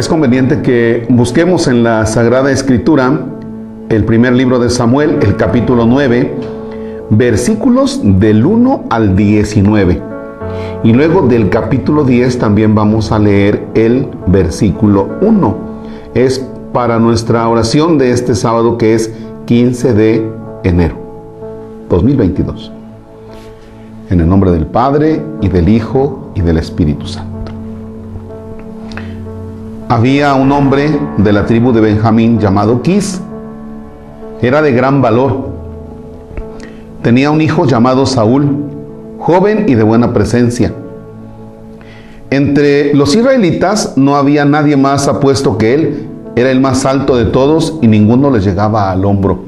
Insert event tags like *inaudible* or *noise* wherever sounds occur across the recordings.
es conveniente que busquemos en la Sagrada Escritura el primer libro de Samuel, el capítulo 9, versículos del 1 al 19. Y luego del capítulo 10 también vamos a leer el versículo 1. Es para nuestra oración de este sábado que es 15 de enero 2022. En el nombre del Padre y del Hijo y del Espíritu Santo. Había un hombre de la tribu de Benjamín llamado Quis. Era de gran valor. Tenía un hijo llamado Saúl, joven y de buena presencia. Entre los israelitas no había nadie más apuesto que él. Era el más alto de todos y ninguno le llegaba al hombro.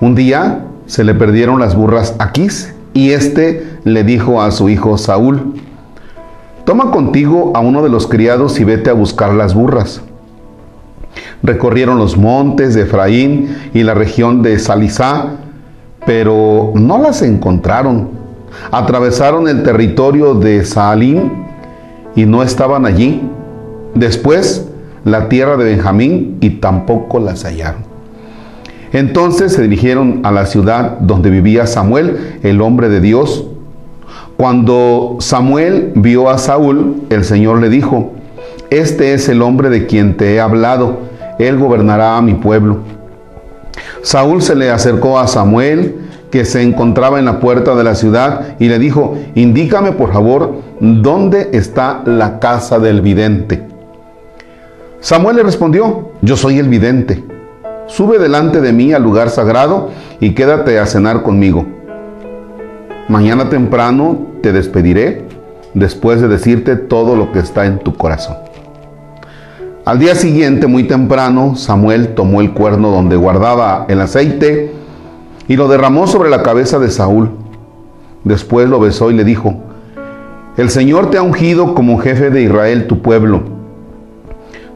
Un día se le perdieron las burras a Quis y éste le dijo a su hijo Saúl, toma contigo a uno de los criados y vete a buscar las burras. Recorrieron los montes de Efraín y la región de Salisá, pero no las encontraron. Atravesaron el territorio de Saalim y no estaban allí. Después la tierra de Benjamín y tampoco las hallaron. Entonces se dirigieron a la ciudad donde vivía Samuel, el hombre de Dios. Cuando Samuel vio a Saúl, el Señor le dijo, este es el hombre de quien te he hablado, él gobernará a mi pueblo. Saúl se le acercó a Samuel, que se encontraba en la puerta de la ciudad, y le dijo, indícame por favor dónde está la casa del vidente. Samuel le respondió, yo soy el vidente sube delante de mí al lugar sagrado y quédate a cenar conmigo. Mañana temprano te despediré después de decirte todo lo que está en tu corazón. Al día siguiente, muy temprano, Samuel tomó el cuerno donde guardaba el aceite y lo derramó sobre la cabeza de Saúl. Después lo besó y le dijo, el Señor te ha ungido como jefe de Israel, tu pueblo.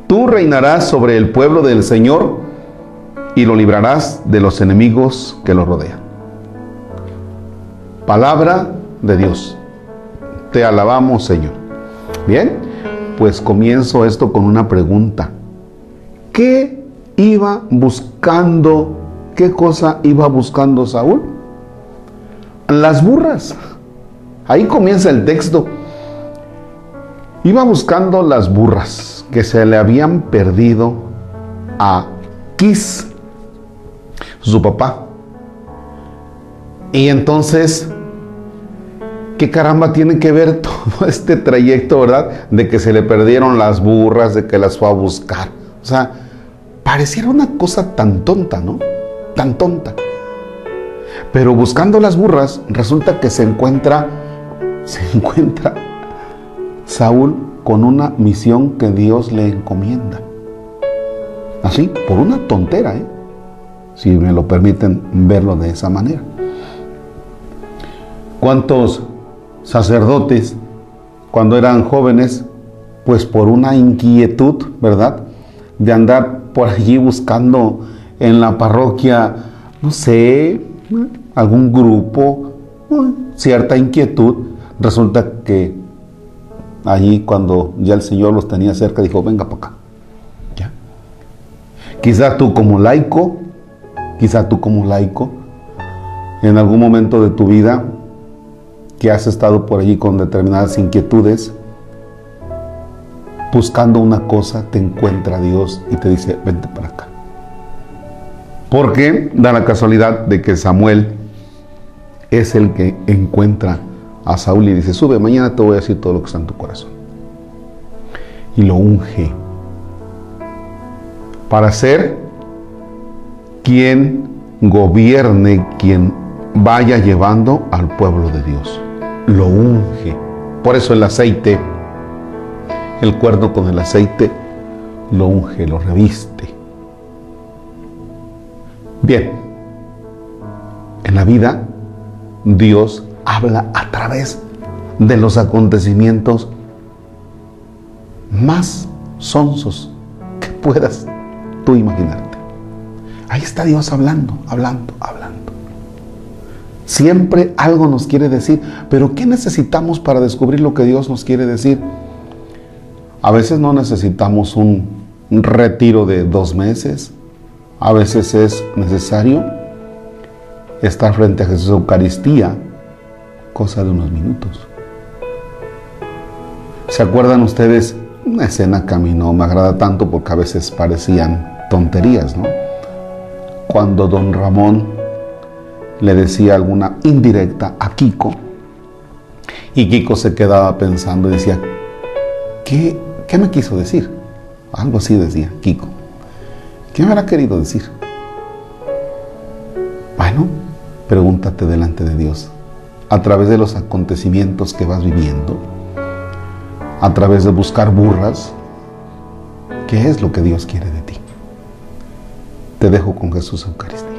Tú reinarás sobre el pueblo del Señor y lo librarás de los enemigos que lo rodean. Palabra de Dios. Te alabamos, Señor. Bien, pues comienzo esto con una pregunta. ¿Qué iba buscando? ¿Qué cosa iba buscando Saúl? Las burras. Ahí comienza el texto. Iba buscando las burras que se le habían perdido a Quis su papá. Y entonces, ¿qué caramba tiene que ver *laughs* todo este trayecto, verdad? De que se le perdieron las burras, de que las fue a buscar. O sea, pareciera una cosa tan tonta, ¿no? Tan tonta. Pero buscando las burras, resulta que se encuentra, *laughs* se encuentra Saúl con una misión que Dios le encomienda. Así, por una tontera, ¿eh? si me lo permiten verlo de esa manera. ¿Cuántos sacerdotes, cuando eran jóvenes, pues por una inquietud, ¿verdad? De andar por allí buscando en la parroquia, no sé, algún grupo, cierta inquietud, resulta que allí cuando ya el Señor los tenía cerca, dijo, venga para acá. ¿Ya? Quizá tú como laico Quizá tú como laico, en algún momento de tu vida que has estado por allí con determinadas inquietudes, buscando una cosa, te encuentra Dios y te dice, vente para acá. Porque da la casualidad de que Samuel es el que encuentra a Saúl y dice, sube, mañana te voy a decir todo lo que está en tu corazón. Y lo unge para ser quien gobierne, quien vaya llevando al pueblo de Dios. Lo unge. Por eso el aceite, el cuerno con el aceite, lo unge, lo reviste. Bien, en la vida Dios habla a través de los acontecimientos más sonsos que puedas tú imaginar. Ahí está Dios hablando, hablando, hablando. Siempre algo nos quiere decir, pero ¿qué necesitamos para descubrir lo que Dios nos quiere decir? A veces no necesitamos un, retiro de dos meses, a veces es necesario estar frente a Jesús Eucaristía, cosa de unos minutos. ¿Se acuerdan ustedes? Una escena que a mí no me agrada tanto porque a veces parecían tonterías, ¿no? Cuando don Ramón le decía alguna indirecta a Kiko y Kiko se quedaba pensando y decía, ¿qué, qué me quiso decir? Algo así decía Kiko. ¿Qué me habrá querido decir? Bueno, pregúntate delante de Dios, a través de los acontecimientos que vas viviendo, a través de buscar burras, ¿qué es lo que Dios quiere de ti? Te dejo con Jesús Eucaristía.